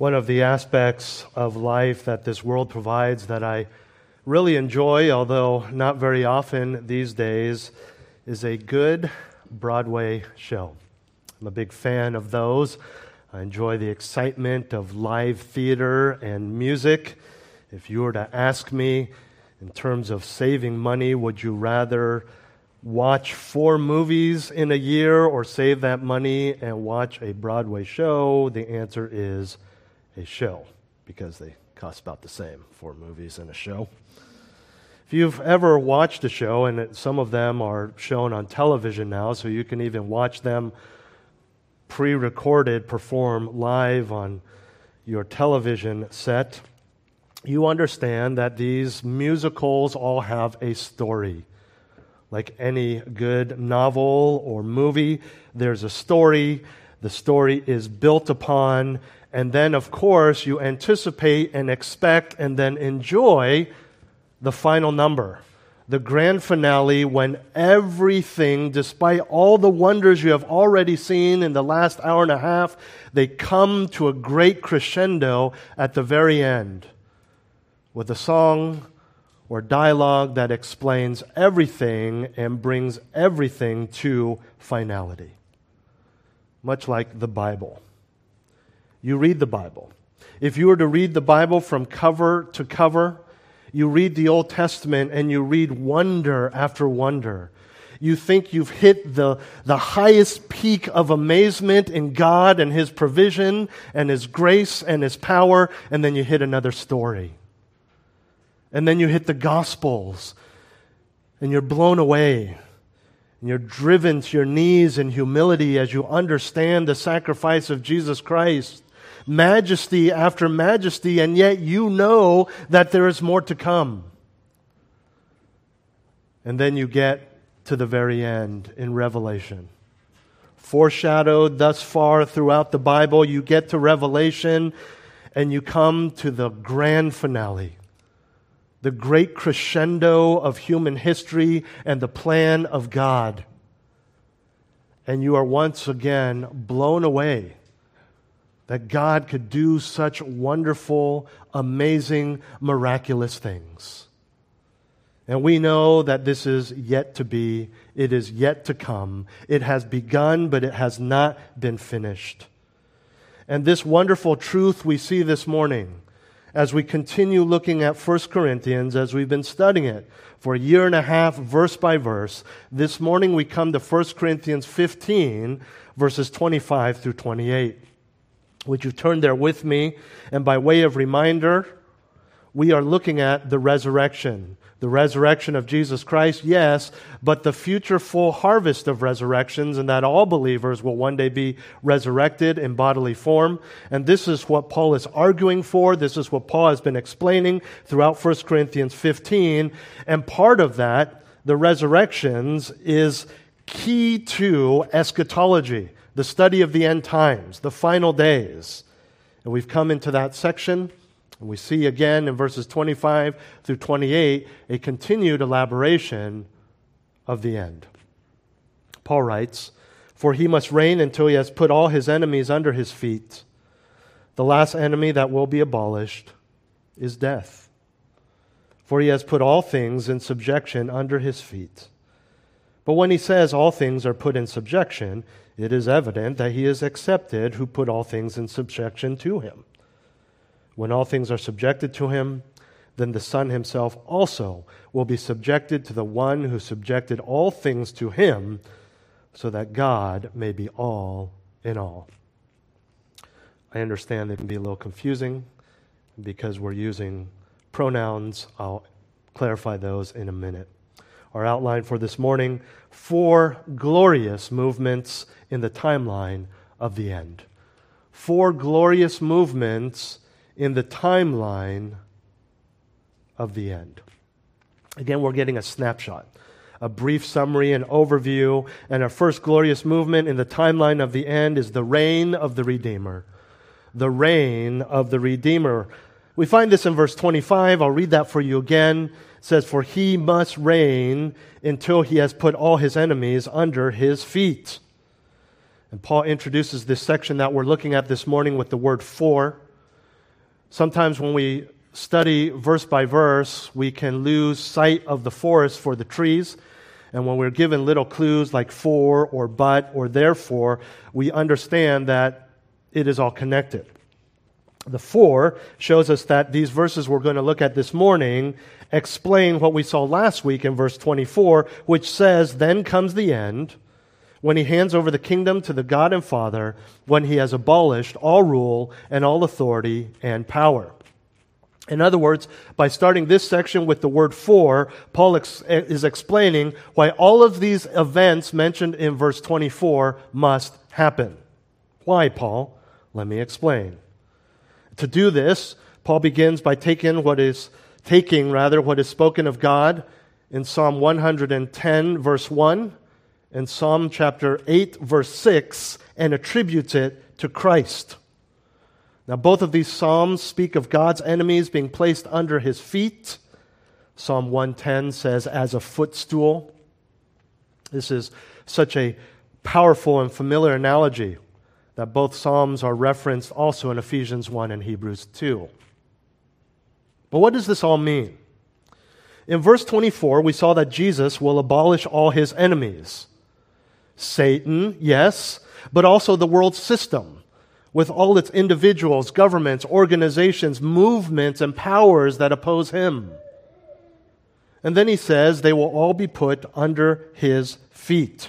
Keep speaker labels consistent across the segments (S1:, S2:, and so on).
S1: one of the aspects of life that this world provides that I really enjoy, although not very often these days, is a good Broadway show. I'm a big fan of those. I enjoy the excitement of live theater and music. If you were to ask me in terms of saving money, would you rather watch four movies in a year or save that money and watch a Broadway show? The answer is a show because they cost about the same four movies and a show. If you've ever watched a show, and some of them are shown on television now, so you can even watch them pre recorded, perform live on your television set, you understand that these musicals all have a story. Like any good novel or movie, there's a story. The story is built upon and then, of course, you anticipate and expect and then enjoy the final number, the grand finale, when everything, despite all the wonders you have already seen in the last hour and a half, they come to a great crescendo at the very end with a song or dialogue that explains everything and brings everything to finality. Much like the Bible you read the Bible. If you were to read the Bible from cover to cover, you read the Old Testament and you read wonder after wonder. You think you've hit the, the highest peak of amazement in God and His provision and His grace and His power, and then you hit another story. And then you hit the Gospels, and you're blown away. And you're driven to your knees in humility as you understand the sacrifice of Jesus Christ majesty after majesty, and yet you know that there is more to come. And then you get to the very end in Revelation. Foreshadowed thus far throughout the Bible, you get to Revelation and you come to the grand finale, the great crescendo of human history and the plan of God. And you are once again blown away that God could do such wonderful, amazing, miraculous things. And we know that this is yet to be, it is yet to come. It has begun, but it has not been finished. And this wonderful truth we see this morning as we continue looking at 1 Corinthians, as we've been studying it for a year and a half, verse by verse. This morning we come to 1 Corinthians 15, verses 25 through 28. Would you turn there with me? And by way of reminder, we are looking at the resurrection. The resurrection of Jesus Christ, yes, but the future full harvest of resurrections, and that all believers will one day be resurrected in bodily form. And this is what Paul is arguing for. This is what Paul has been explaining throughout 1 Corinthians 15. And part of that, the resurrections, is key to eschatology the study of the end times, the final days. And we've come into that section, and we see again in verses 25 through 28 a continued elaboration of the end. Paul writes, For he must reign until he has put all his enemies under his feet. The last enemy that will be abolished is death. For he has put all things in subjection under his feet. But when he says all things are put in subjection, it is evident that he is accepted who put all things in subjection to him. When all things are subjected to him, then the Son himself also will be subjected to the one who subjected all things to him, so that God may be all in all. I understand it can be a little confusing because we're using pronouns. I'll clarify those in a minute our outline for this morning four glorious movements in the timeline of the end. Four glorious movements in the timeline of the end. Again, we're getting a snapshot, a brief summary and overview. And our first glorious movement in the timeline of the end is the reign of the Redeemer. The reign of the Redeemer. We find this in verse 25. I'll read that for you again says, For he must reign until he has put all his enemies under his feet. And Paul introduces this section that we're looking at this morning with the word for. Sometimes when we study verse by verse, we can lose sight of the forest for the trees. And when we're given little clues like for or but or therefore, we understand that it is all connected. The for shows us that these verses we're going to look at this morning explain what we saw last week in verse 24, which says, Then comes the end when he hands over the kingdom to the God and Father, when he has abolished all rule and all authority and power. In other words, by starting this section with the word for, Paul ex- is explaining why all of these events mentioned in verse 24 must happen. Why, Paul? Let me explain. To do this, Paul begins by taking what is taking rather what is spoken of God in Psalm 110 verse 1 and Psalm chapter 8 verse 6 and attributes it to Christ. Now, both of these Psalms speak of God's enemies being placed under his feet. Psalm 110 says, as a footstool. This is such a powerful and familiar analogy that both Psalms are referenced also in Ephesians 1 and Hebrews 2. But what does this all mean? In verse 24, we saw that Jesus will abolish all his enemies Satan, yes, but also the world system with all its individuals, governments, organizations, movements, and powers that oppose him. And then he says they will all be put under his feet.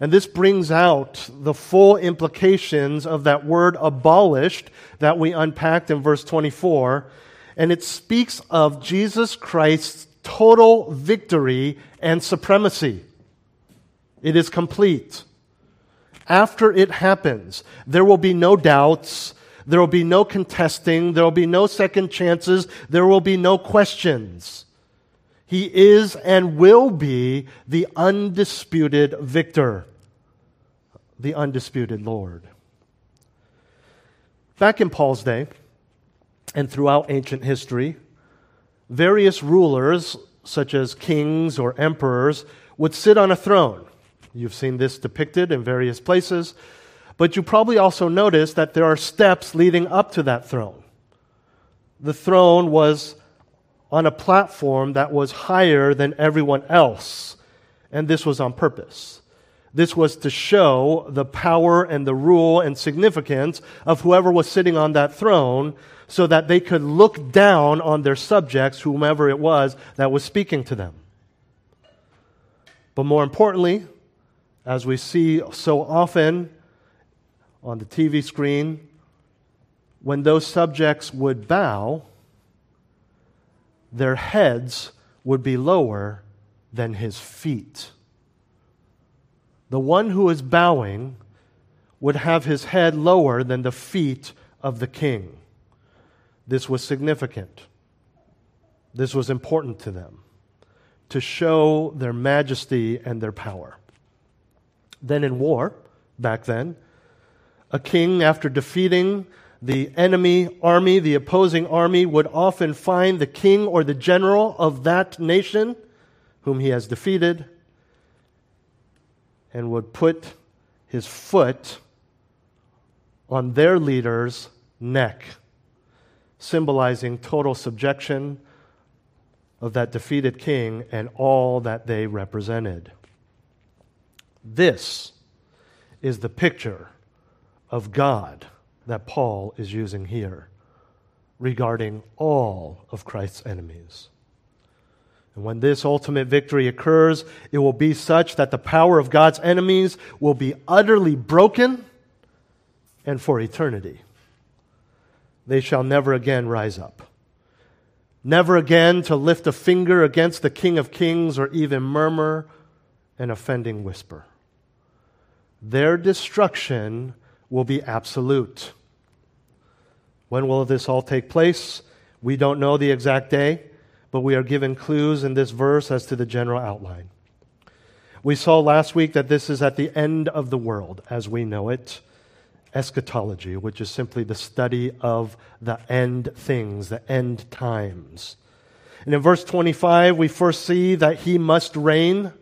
S1: And this brings out the full implications of that word abolished that we unpacked in verse 24. And it speaks of Jesus Christ's total victory and supremacy. It is complete after it happens, there will be no doubts. There will be no contesting. There will be no second chances. There will be no questions. He is and will be the undisputed victor, the undisputed Lord. Back in Paul's day and throughout ancient history, various rulers, such as kings or emperors, would sit on a throne. You've seen this depicted in various places. But you probably also notice that there are steps leading up to that throne. The throne was on a platform that was higher than everyone else, and this was on purpose. This was to show the power and the rule and significance of whoever was sitting on that throne so that they could look down on their subjects, whomever it was that was speaking to them. But more importantly, as we see so often on the TV screen, when those subjects would bow, their heads would be lower than his feet. The one who is bowing would have his head lower than the feet of the king. This was significant. This was important to them to show their majesty and their power than in war back then. A king, after defeating the enemy army, the opposing army, would often find the king or the general of that nation whom he has defeated and would put his foot on their leader's neck, symbolizing total subjection of that defeated king and all that they represented. This is the picture of God that Paul is using here regarding all of Christ's enemies. And when this ultimate victory occurs, it will be such that the power of God's enemies will be utterly broken and for eternity. They shall never again rise up. Never again to lift a finger against the King of Kings or even murmur an offending whisper their destruction will be absolute. When will this all take place? We don't know the exact day, but we are given clues in this verse as to the general outline. We saw last week that this is at the end of the world as we know it. Eschatology, which is simply the study of the end things, the end times. And in verse 25, we first see that he must reign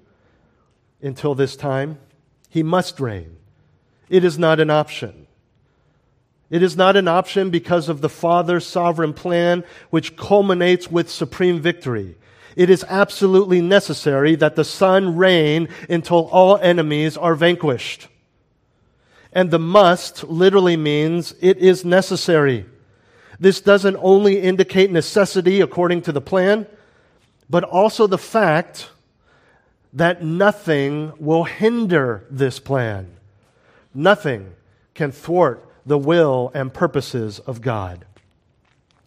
S1: until this time. He must reign. It is not an option. It is not an option because of the Father's sovereign plan, which culminates with supreme victory. It is absolutely necessary that the Son reign until all enemies are vanquished. And the must literally means it is necessary. This doesn't only indicate necessity according to the plan, but also the fact that nothing will hinder this plan. Nothing can thwart the will and purposes of God,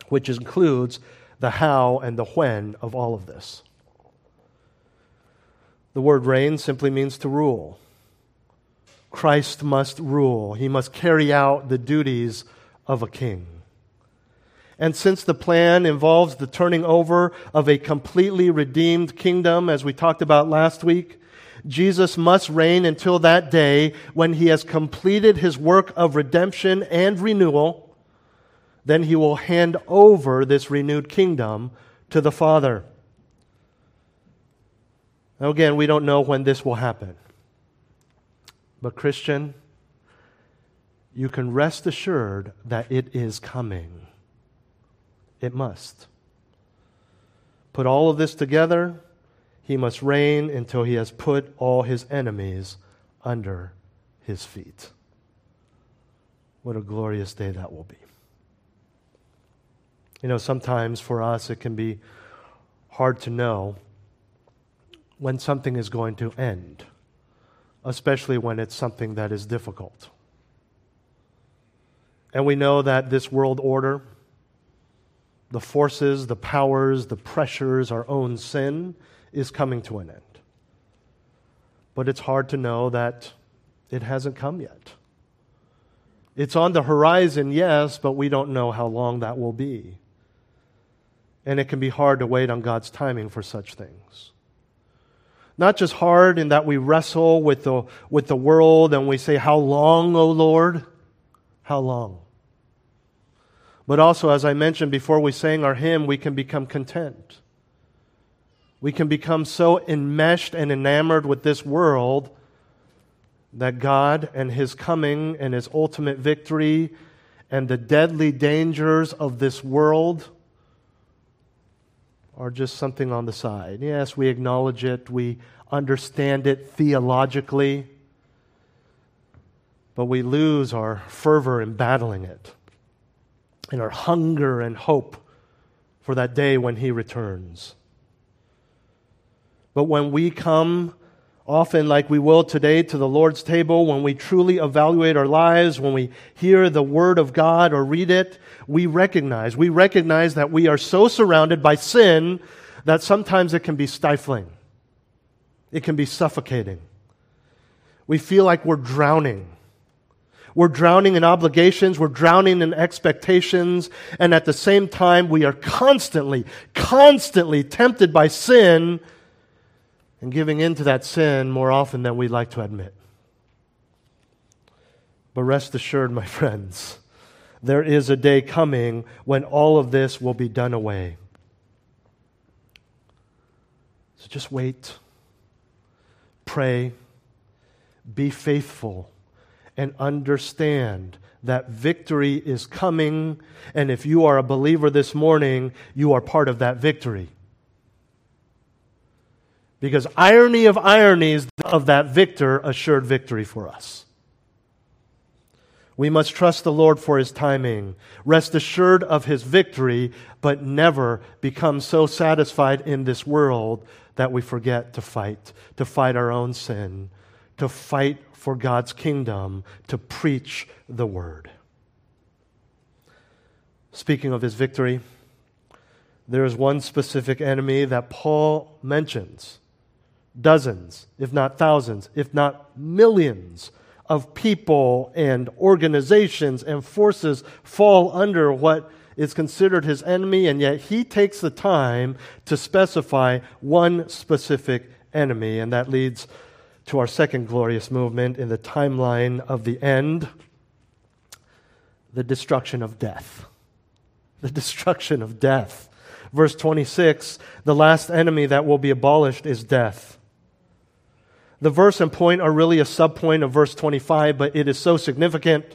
S1: which includes the how and the when of all of this. The word reign simply means to rule. Christ must rule, he must carry out the duties of a king. And since the plan involves the turning over of a completely redeemed kingdom, as we talked about last week, Jesus must reign until that day when he has completed his work of redemption and renewal. Then he will hand over this renewed kingdom to the Father. Now, again, we don't know when this will happen. But, Christian, you can rest assured that it is coming. It must. Put all of this together he must reign until he has put all his enemies under his feet. What a glorious day that will be. You know, sometimes for us it can be hard to know when something is going to end, especially when it's something that is difficult. And we know that this world order, the forces, the powers, the pressures, our own sin, is coming to an end. But it's hard to know that it hasn't come yet. It's on the horizon, yes, but we don't know how long that will be. And it can be hard to wait on God's timing for such things. Not just hard in that we wrestle with the, with the world and we say, How long, O Lord? How long? But also, as I mentioned before we sang our hymn, we can become content. We can become so enmeshed and enamored with this world that God and His coming and His ultimate victory and the deadly dangers of this world are just something on the side. Yes, we acknowledge it, we understand it theologically, but we lose our fervor in battling it and our hunger and hope for that day when He returns. But when we come, often like we will today, to the Lord's table, when we truly evaluate our lives, when we hear the Word of God or read it, we recognize, we recognize that we are so surrounded by sin that sometimes it can be stifling. It can be suffocating. We feel like we're drowning. We're drowning in obligations. We're drowning in expectations. And at the same time, we are constantly, constantly tempted by sin and giving in to that sin more often than we'd like to admit. But rest assured, my friends, there is a day coming when all of this will be done away. So just wait, pray, be faithful, and understand that victory is coming. And if you are a believer this morning, you are part of that victory. Because irony of ironies of that victor assured victory for us. We must trust the Lord for his timing, rest assured of his victory, but never become so satisfied in this world that we forget to fight, to fight our own sin, to fight for God's kingdom, to preach the word. Speaking of his victory, there is one specific enemy that Paul mentions dozens, if not thousands, if not millions of people and organizations and forces fall under what is considered his enemy, and yet he takes the time to specify one specific enemy. And that leads to our second glorious movement in the timeline of the end the destruction of death. The destruction of death. Verse 26 the last enemy that will be abolished is death. The verse and point are really a subpoint of verse 25, but it is so significant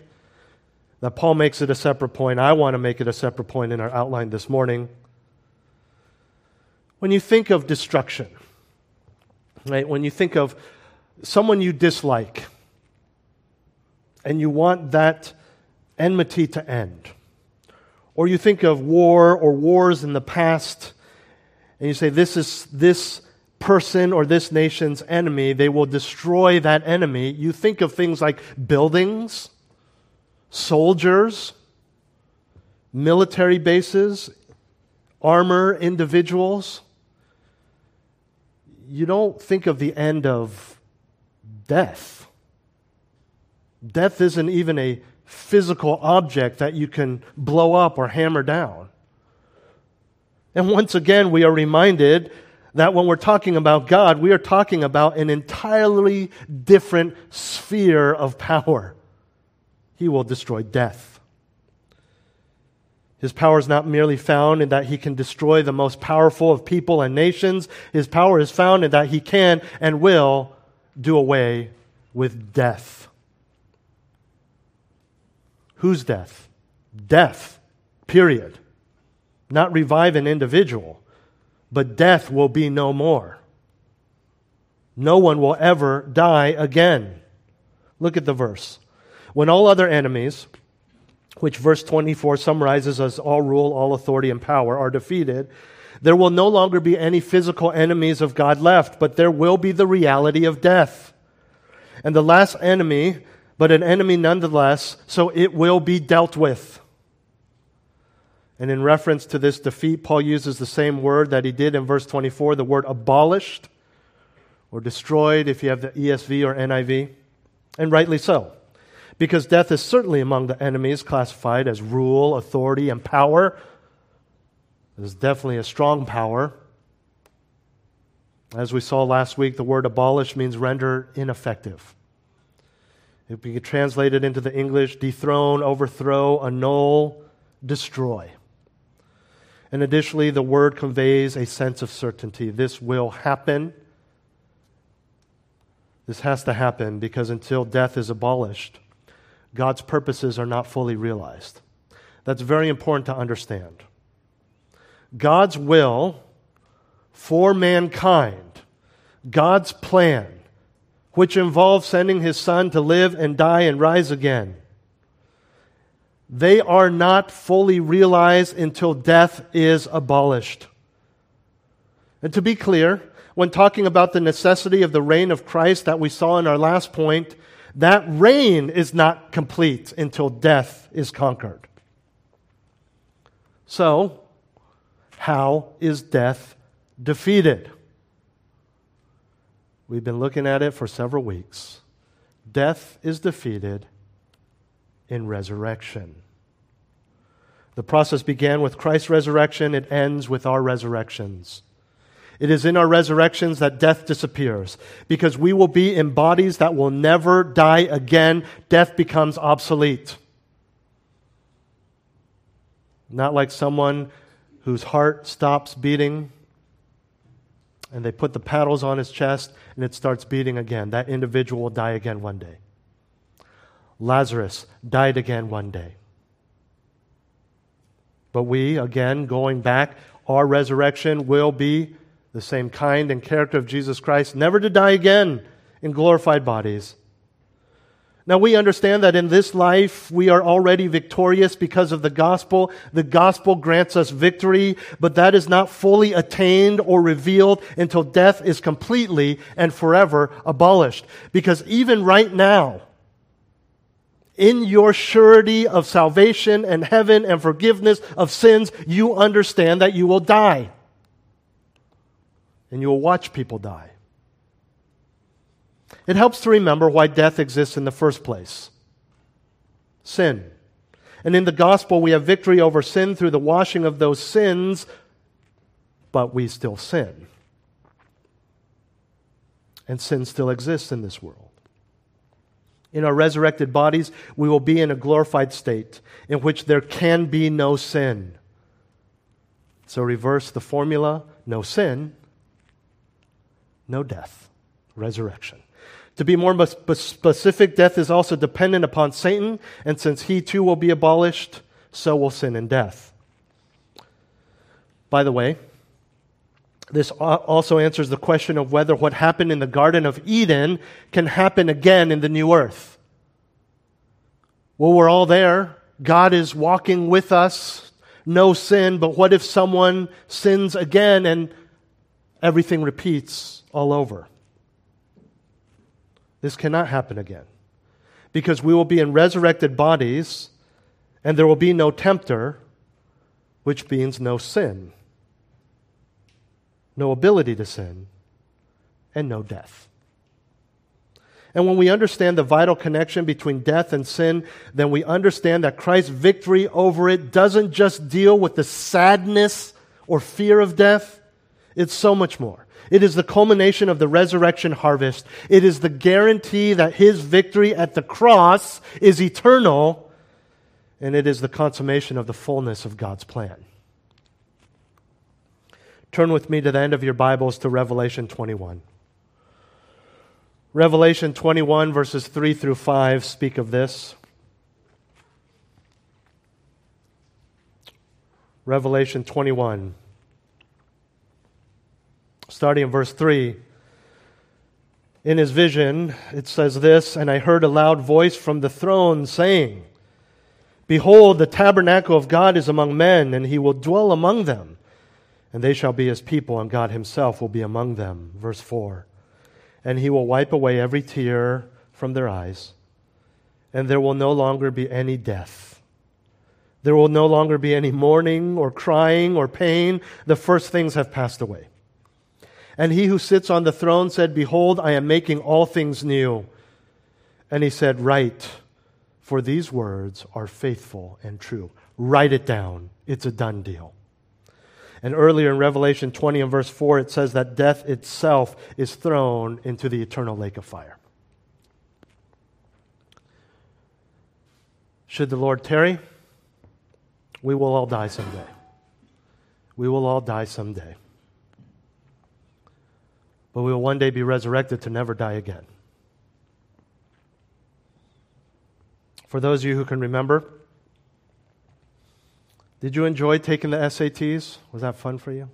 S1: that Paul makes it a separate point. I want to make it a separate point in our outline this morning. When you think of destruction, right, when you think of someone you dislike and you want that enmity to end, or you think of war or wars in the past and you say, This is this person or this nation's enemy, they will destroy that enemy. You think of things like buildings, soldiers, military bases, armor, individuals you don't think of the end of death. Death isn't even a physical object that you can blow up or hammer down. And once again, we are reminded that when we're talking about God, we are talking about an entirely different sphere of power. He will destroy death. His power is not merely found in that he can destroy the most powerful of people and nations. His power is found in that he can and will do away with death. Whose death? Death, period. Not revive an individual, but death will be no more. No one will ever die again. Look at the verse. When all other enemies, which verse 24 summarizes as all rule, all authority, and power, are defeated, there will no longer be any physical enemies of God left, but there will be the reality of death. And the last enemy, but an enemy nonetheless, so it will be dealt with. And in reference to this defeat, Paul uses the same word that he did in verse 24, the word abolished or destroyed if you have the ESV or NIV, and rightly so because death is certainly among the enemies classified as rule, authority, and power. It is definitely a strong power. As we saw last week, the word abolish means render ineffective. If we could translate it into the English, dethrone, overthrow, annul, destroy. And additionally, the word conveys a sense of certainty. This will happen. This has to happen because until death is abolished, God's purposes are not fully realized. That's very important to understand. God's will for mankind, God's plan, which involves sending his son to live and die and rise again, they are not fully realized until death is abolished. And to be clear, when talking about the necessity of the reign of Christ that we saw in our last point, that reign is not complete until death is conquered. So, how is death defeated? We've been looking at it for several weeks. Death is defeated in resurrection. The process began with Christ's resurrection, it ends with our resurrections. It is in our resurrections that death disappears because we will be in bodies that will never die again. Death becomes obsolete. Not like someone whose heart stops beating and they put the paddles on his chest and it starts beating again. That individual will die again one day. Lazarus died again one day. But we, again, going back, our resurrection will be the same kind and character of Jesus Christ, never to die again in glorified bodies. Now, we understand that in this life we are already victorious because of the gospel. The gospel grants us victory, but that is not fully attained or revealed until death is completely and forever abolished. Because even right now, in your surety of salvation and heaven and forgiveness of sins, you understand that you will die and you will watch people die. It helps to remember why death exists in the first place sin. And in the gospel, we have victory over sin through the washing of those sins, but we still sin. And sin still exists in this world. In our resurrected bodies, we will be in a glorified state in which there can be no sin. So reverse the formula no sin, no death, resurrection. To be more specific, death is also dependent upon Satan, and since he too will be abolished, so will sin and death. By the way, this also answers the question of whether what happened in the Garden of Eden can happen again in the new earth. Well, we're all there. God is walking with us, no sin, but what if someone sins again and everything repeats all over? This cannot happen again because we will be in resurrected bodies and there will be no tempter, which means no sin no ability to sin, and no death. And when we understand the vital connection between death and sin, then we understand that Christ's victory over it doesn't just deal with the sadness or fear of death, it's so much more. It is the culmination of the resurrection harvest. It is the guarantee that his victory at the cross is eternal, and it is the consummation of the fullness of God's plan. Turn with me to the end of your Bibles to Revelation 21. Revelation 21, verses 3 through 5, speak of this. Revelation 21, starting in verse 3. In his vision, it says this And I heard a loud voice from the throne saying, Behold, the tabernacle of God is among men, and he will dwell among them and they shall be his people, and God himself will be among them. Verse 4. And he will wipe away every tear from their eyes, and there will no longer be any death. There will no longer be any mourning or crying or pain. The first things have passed away. And he who sits on the throne said, Behold, I am making all things new. And he said, Write, for these words are faithful and true. Write it down. It's a done deal. And earlier in Revelation 20 and verse 4, it says that death itself is thrown into the eternal lake of fire. Should the Lord tarry, we will all die someday. We will all die someday. But we will one day be resurrected to never die again. For those of you who can remember, did you enjoy taking the SATs? Was that fun for you?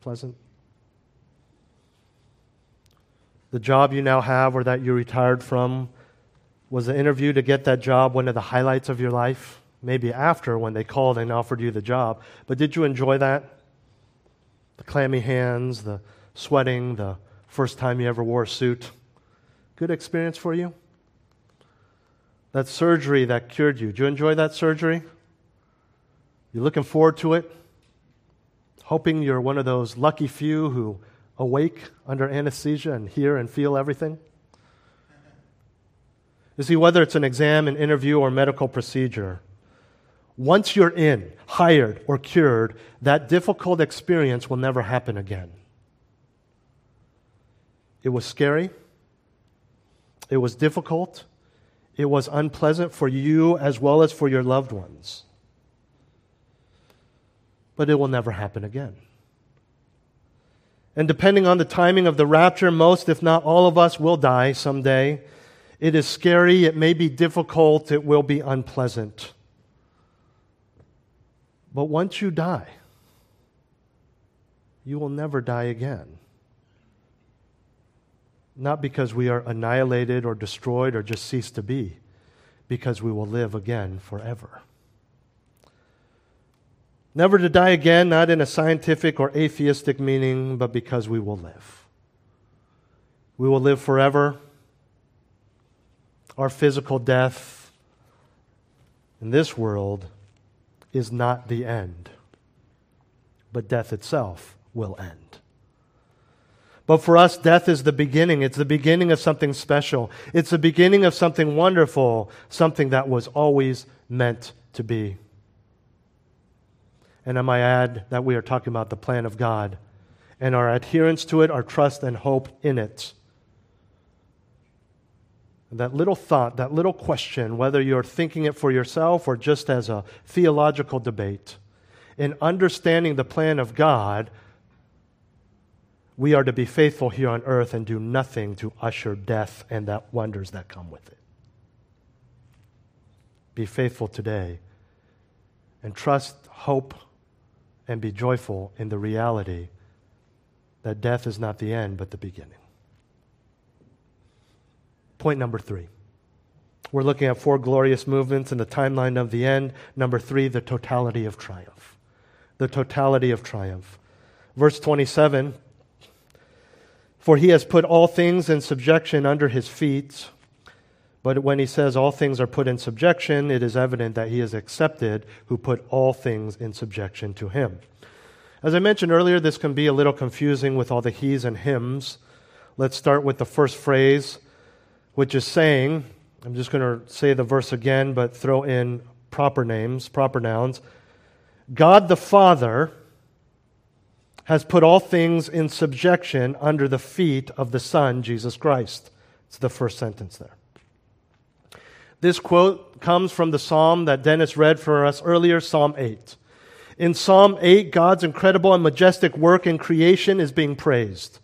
S1: Pleasant? The job you now have or that you retired from, was the interview to get that job one of the highlights of your life? Maybe after when they called and offered you the job. But did you enjoy that? The clammy hands, the sweating, the first time you ever wore a suit. Good experience for you? That surgery that cured you. Did you enjoy that surgery? You're looking forward to it, hoping you're one of those lucky few who awake under anesthesia and hear and feel everything. You see, whether it's an exam, an interview, or medical procedure, once you're in, hired, or cured, that difficult experience will never happen again. It was scary. It was difficult. It was unpleasant for you as well as for your loved ones but it will never happen again. And depending on the timing of the rapture, most, if not all of us, will die someday. It is scary, it may be difficult, it will be unpleasant. But once you die, you will never die again. Not because we are annihilated or destroyed or just cease to be, because we will live again forever. Never to die again, not in a scientific or atheistic meaning, but because we will live. We will live forever. Our physical death in this world is not the end, but death itself will end. But for us, death is the beginning. It's the beginning of something special. It's the beginning of something wonderful, something that was always meant to be. And I might add that we are talking about the plan of God and our adherence to it, our trust and hope in it. that little thought, that little question, whether you're thinking it for yourself or just as a theological debate, in understanding the plan of God, we are to be faithful here on earth and do nothing to usher death and that wonders that come with it. Be faithful today and trust, hope, and be joyful in the reality that death is not the end, but the beginning. Point number three. We're looking at four glorious movements in the timeline of the end. Number three, the totality of triumph. The totality of triumph. Verse 27 For he has put all things in subjection under his feet. But when he says all things are put in subjection, it is evident that he is accepted who put all things in subjection to him. As I mentioned earlier, this can be a little confusing with all the he's and hims. Let's start with the first phrase, which is saying, I'm just going to say the verse again, but throw in proper names, proper nouns. God the Father has put all things in subjection under the feet of the Son, Jesus Christ. It's the first sentence there. This quote comes from the psalm that Dennis read for us earlier, Psalm 8. In Psalm 8, God's incredible and majestic work in creation is being praised.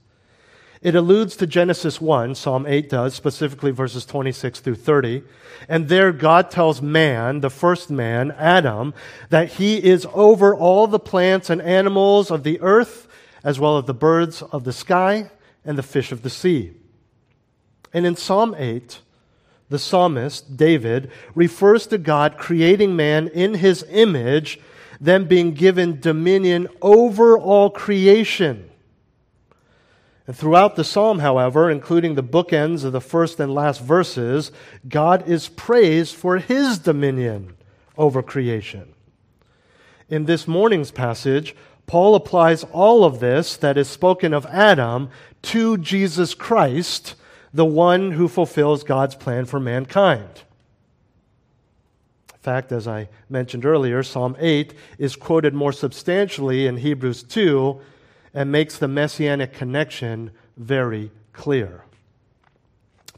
S1: It alludes to Genesis 1, Psalm 8 does, specifically verses 26 through 30. And there God tells man, the first man, Adam, that he is over all the plants and animals of the earth, as well as the birds of the sky and the fish of the sea. And in Psalm 8, the psalmist, David, refers to God creating man in his image, then being given dominion over all creation. And throughout the psalm, however, including the bookends of the first and last verses, God is praised for his dominion over creation. In this morning's passage, Paul applies all of this that is spoken of Adam to Jesus Christ the one who fulfills God's plan for mankind. In fact, as I mentioned earlier, Psalm 8 is quoted more substantially in Hebrews 2 and makes the messianic connection very clear.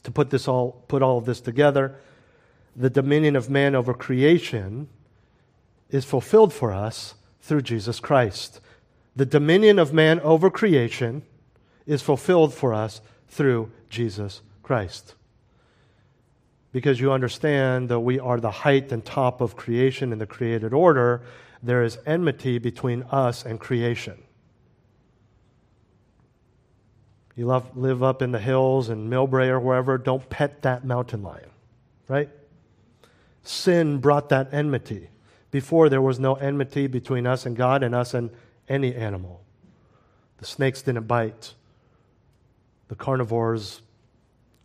S1: To put this all put all of this together, the dominion of man over creation is fulfilled for us through Jesus Christ. The dominion of man over creation is fulfilled for us through Jesus Christ. Because you understand that we are the height and top of creation in the created order, there is enmity between us and creation. You love, live up in the hills in Millbrae or wherever, don't pet that mountain lion, right? Sin brought that enmity. Before, there was no enmity between us and God and us and any animal. The snakes didn't bite the carnivores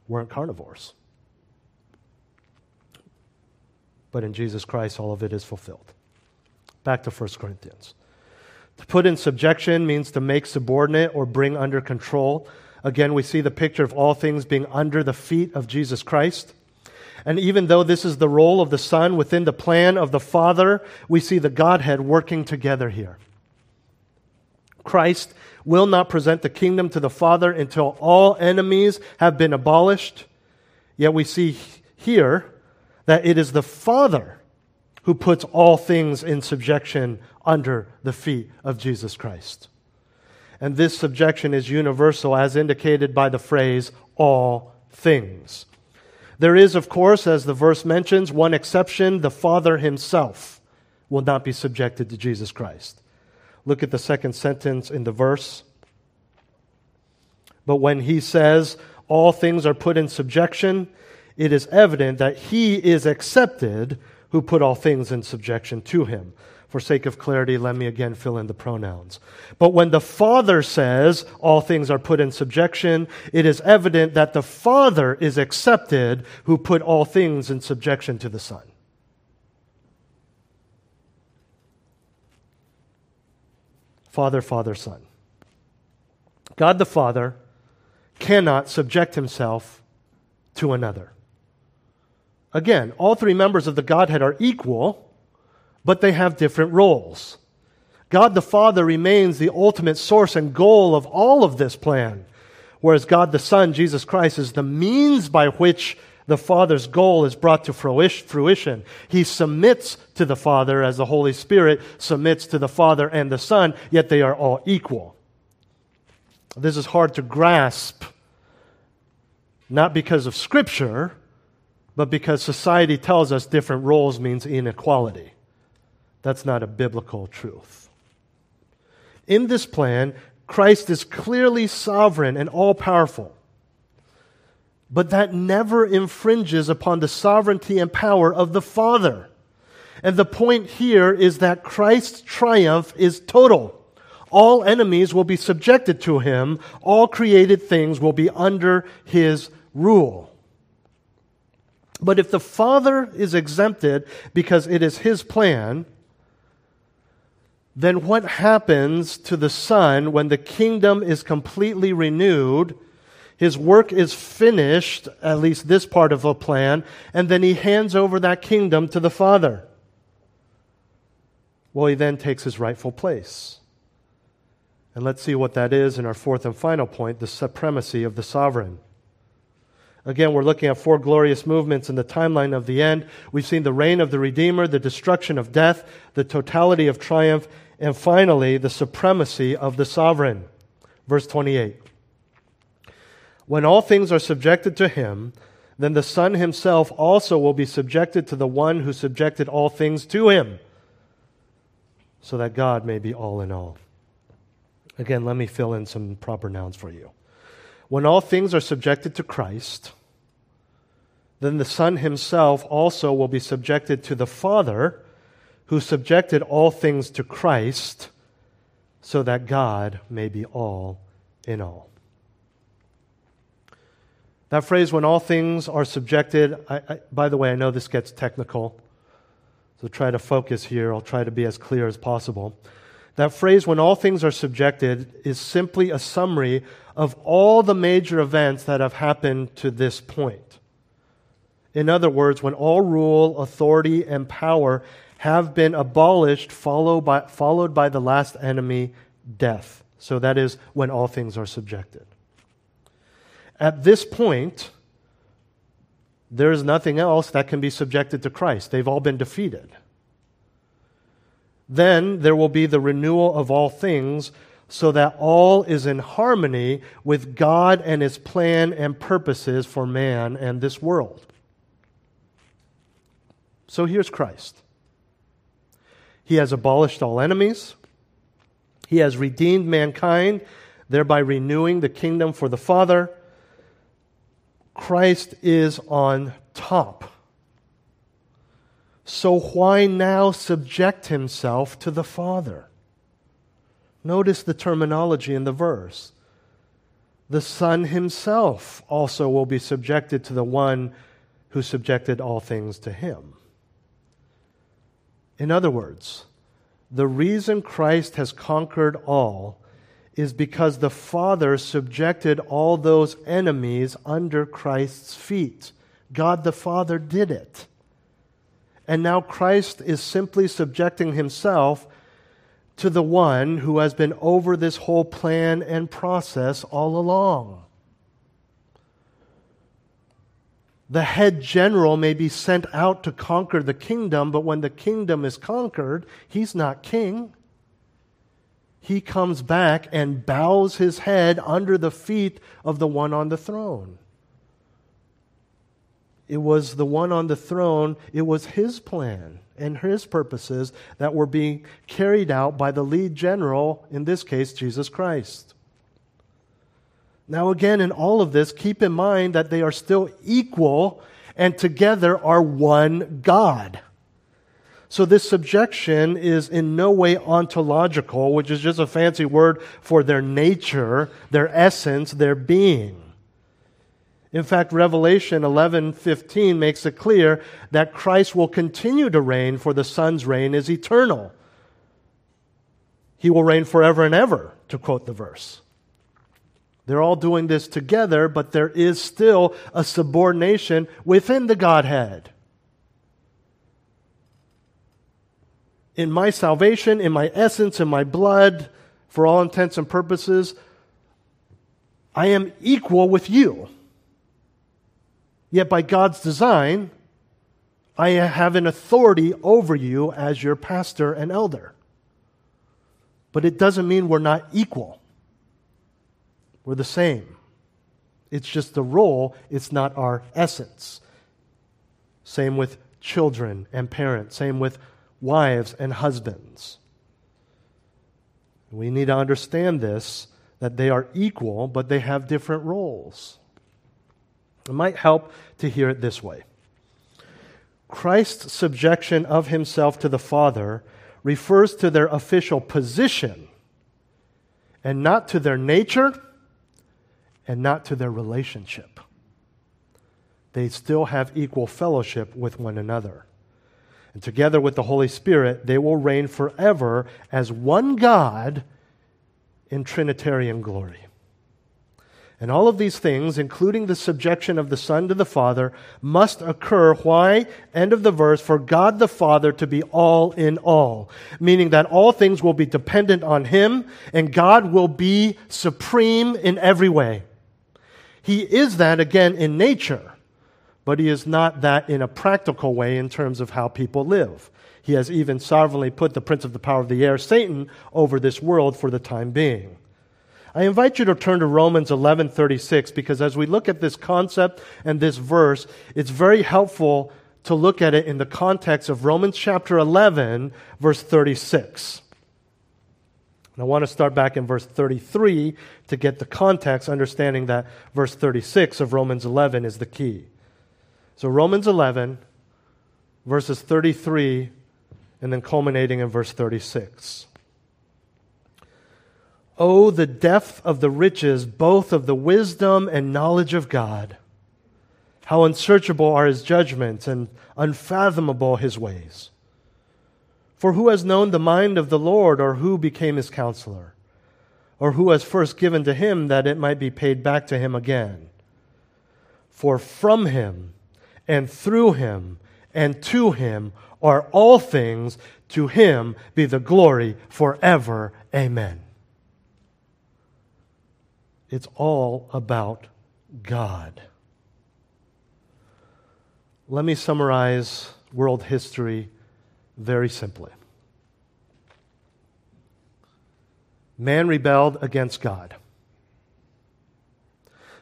S1: weren't carnivores. But in Jesus Christ, all of it is fulfilled. Back to 1 Corinthians. To put in subjection means to make subordinate or bring under control. Again, we see the picture of all things being under the feet of Jesus Christ. And even though this is the role of the Son within the plan of the Father, we see the Godhead working together here. Christ will not present the kingdom to the Father until all enemies have been abolished. Yet we see here that it is the Father who puts all things in subjection under the feet of Jesus Christ. And this subjection is universal, as indicated by the phrase, all things. There is, of course, as the verse mentions, one exception the Father himself will not be subjected to Jesus Christ. Look at the second sentence in the verse. But when he says, all things are put in subjection, it is evident that he is accepted who put all things in subjection to him. For sake of clarity, let me again fill in the pronouns. But when the Father says all things are put in subjection, it is evident that the Father is accepted who put all things in subjection to the Son. Father, Father, Son. God the Father cannot subject himself to another. Again, all three members of the Godhead are equal, but they have different roles. God the Father remains the ultimate source and goal of all of this plan, whereas God the Son, Jesus Christ, is the means by which the Father's goal is brought to fruition. He submits to the Father as the Holy Spirit submits to the Father and the Son, yet they are all equal. This is hard to grasp, not because of Scripture, but because society tells us different roles means inequality. That's not a biblical truth. In this plan, Christ is clearly sovereign and all powerful. But that never infringes upon the sovereignty and power of the Father. And the point here is that Christ's triumph is total. All enemies will be subjected to him. All created things will be under his rule. But if the Father is exempted because it is his plan, then what happens to the Son when the kingdom is completely renewed? His work is finished, at least this part of a plan, and then he hands over that kingdom to the Father. Well, he then takes his rightful place. And let's see what that is in our fourth and final point the supremacy of the sovereign. Again, we're looking at four glorious movements in the timeline of the end. We've seen the reign of the Redeemer, the destruction of death, the totality of triumph, and finally, the supremacy of the sovereign. Verse 28. When all things are subjected to him, then the Son himself also will be subjected to the one who subjected all things to him, so that God may be all in all. Again, let me fill in some proper nouns for you. When all things are subjected to Christ, then the Son himself also will be subjected to the Father who subjected all things to Christ so that God may be all in all. That phrase, when all things are subjected, I, I, by the way, I know this gets technical, so try to focus here. I'll try to be as clear as possible. That phrase, when all things are subjected, is simply a summary of all the major events that have happened to this point. In other words, when all rule, authority, and power have been abolished, followed by, followed by the last enemy, death. So that is when all things are subjected. At this point, there is nothing else that can be subjected to Christ. They've all been defeated. Then there will be the renewal of all things so that all is in harmony with God and his plan and purposes for man and this world. So here's Christ. He has abolished all enemies. He has redeemed mankind, thereby renewing the kingdom for the Father. Christ is on top. So why now subject himself to the Father? Notice the terminology in the verse. The Son himself also will be subjected to the one who subjected all things to him. In other words, the reason Christ has conquered all is because the Father subjected all those enemies under Christ's feet. God the Father did it. And now Christ is simply subjecting himself to the one who has been over this whole plan and process all along. The head general may be sent out to conquer the kingdom, but when the kingdom is conquered, he's not king. He comes back and bows his head under the feet of the one on the throne. It was the one on the throne, it was his plan and his purposes that were being carried out by the lead general, in this case, Jesus Christ. Now, again, in all of this, keep in mind that they are still equal and together are one God. So, this subjection is in no way ontological, which is just a fancy word for their nature, their essence, their being. In fact, Revelation 11:15 makes it clear that Christ will continue to reign for the Son's reign is eternal. He will reign forever and ever, to quote the verse. They're all doing this together, but there is still a subordination within the Godhead. In my salvation, in my essence, in my blood, for all intents and purposes, I am equal with you. Yet by God's design, I have an authority over you as your pastor and elder. But it doesn't mean we're not equal. We're the same. It's just the role, it's not our essence. Same with children and parents, same with wives and husbands. We need to understand this that they are equal, but they have different roles. It might help to hear it this way Christ's subjection of himself to the Father refers to their official position and not to their nature and not to their relationship. They still have equal fellowship with one another. And together with the Holy Spirit, they will reign forever as one God in Trinitarian glory. And all of these things, including the subjection of the Son to the Father, must occur. Why? End of the verse, for God the Father to be all in all. Meaning that all things will be dependent on Him, and God will be supreme in every way. He is that again in nature, but He is not that in a practical way in terms of how people live. He has even sovereignly put the prince of the power of the air, Satan, over this world for the time being. I invite you to turn to Romans 11:36 because as we look at this concept and this verse, it's very helpful to look at it in the context of Romans chapter 11 verse 36. And I want to start back in verse 33 to get the context, understanding that verse 36 of Romans 11 is the key. So, Romans 11, verses 33, and then culminating in verse 36. Oh, the depth of the riches, both of the wisdom and knowledge of God. How unsearchable are his judgments and unfathomable his ways. For who has known the mind of the Lord, or who became his counselor? Or who has first given to him that it might be paid back to him again? For from him, and through him, and to him are all things. To him be the glory forever. Amen. It's all about God. Let me summarize world history very simply. Man rebelled against God.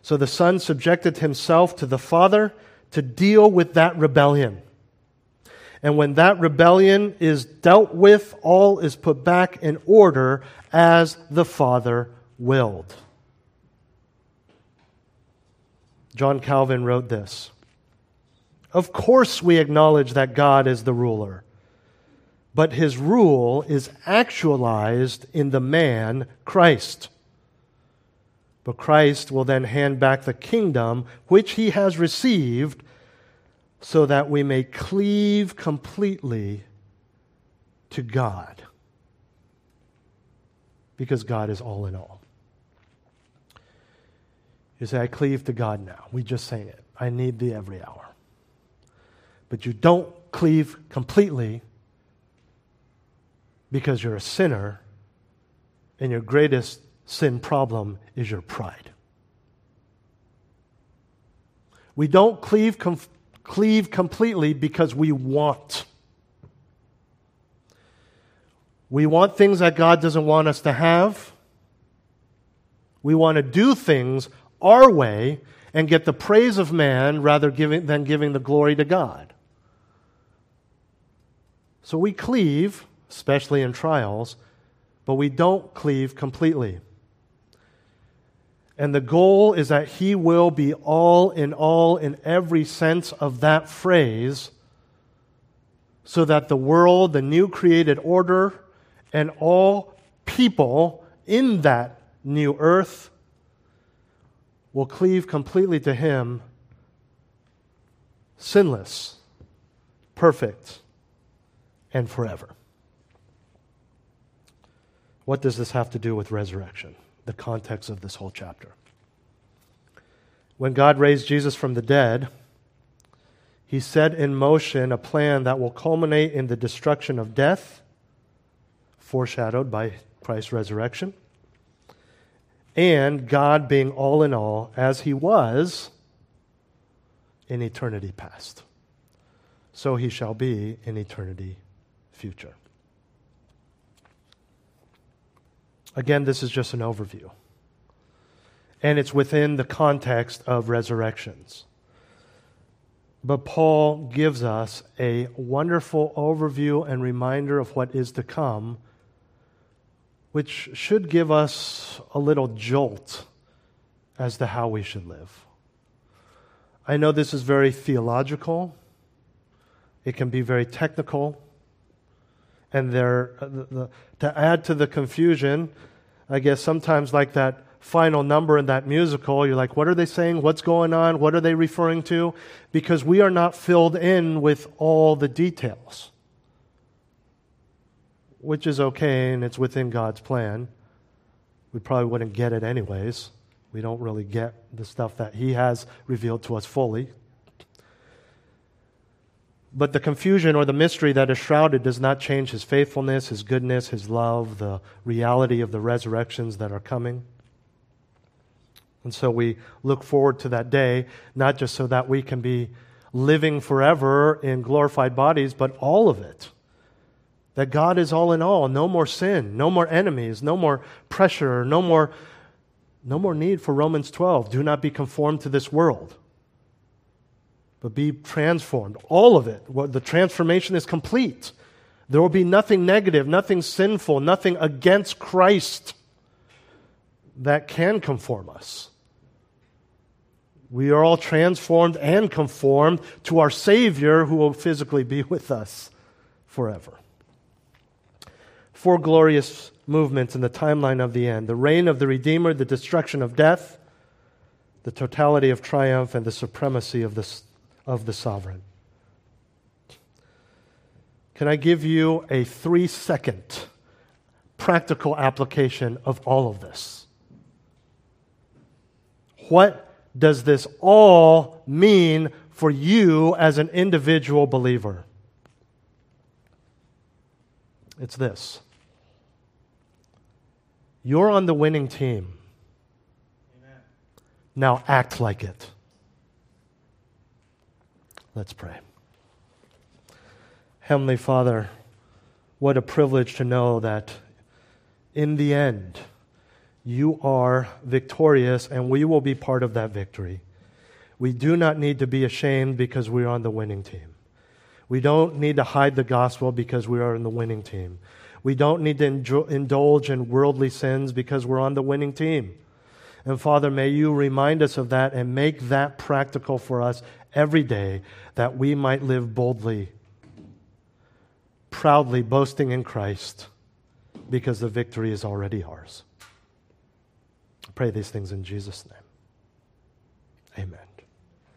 S1: So the Son subjected himself to the Father to deal with that rebellion. And when that rebellion is dealt with, all is put back in order as the Father willed. John Calvin wrote this Of course, we acknowledge that God is the ruler, but his rule is actualized in the man, Christ. But Christ will then hand back the kingdom which he has received so that we may cleave completely to God. Because God is all in all. You say, I cleave to God now. We just sang it. I need thee every hour. But you don't cleave completely because you're a sinner and your greatest sin problem is your pride. We don't cleave, com- cleave completely because we want. We want things that God doesn't want us to have. We want to do things our way and get the praise of man rather giving, than giving the glory to God. So we cleave, especially in trials, but we don't cleave completely. And the goal is that He will be all in all in every sense of that phrase, so that the world, the new created order, and all people in that new earth will cleave completely to Him, sinless, perfect, and forever. What does this have to do with resurrection? The context of this whole chapter. When God raised Jesus from the dead, he set in motion a plan that will culminate in the destruction of death, foreshadowed by Christ's resurrection, and God being all in all, as he was in eternity past. So he shall be in eternity future. Again, this is just an overview. and it's within the context of resurrections. But Paul gives us a wonderful overview and reminder of what is to come, which should give us a little jolt as to how we should live. I know this is very theological, it can be very technical, and uh, the, the, to add to the confusion, I guess sometimes like that final number in that musical, you're like, what are they saying? What's going on? What are they referring to? Because we are not filled in with all the details, which is okay and it's within God's plan. We probably wouldn't get it anyways. We don't really get the stuff that He has revealed to us fully. But the confusion or the mystery that is shrouded does not change His faithfulness, His goodness, His love, the reality of the resurrections that are coming. And so we look forward to that day, not just so that we can be living forever in glorified bodies, but all of it. That God is all in all, no more sin, no more enemies, no more pressure, no more, no more need for Romans 12. Do not be conformed to this world, but be transformed. All of it. The transformation is complete. There will be nothing negative, nothing sinful, nothing against Christ that can conform us. We are all transformed and conformed to our Savior who will physically be with us forever. Four glorious movements in the timeline of the end the reign of the Redeemer, the destruction of death, the totality of triumph, and the supremacy of the, of the sovereign. Can I give you a three second practical application of all of this? What does this all mean for you as an individual believer? It's this you're on the winning team. Amen. Now act like it. Let's pray. Heavenly Father, what a privilege to know that in the end, you are victorious, and we will be part of that victory. We do not need to be ashamed because we're on the winning team. We don't need to hide the gospel because we are in the winning team. We don't need to indulge in worldly sins because we're on the winning team. And Father, may you remind us of that and make that practical for us every day that we might live boldly, proudly boasting in Christ because the victory is already ours pray these things in Jesus' name. Amen.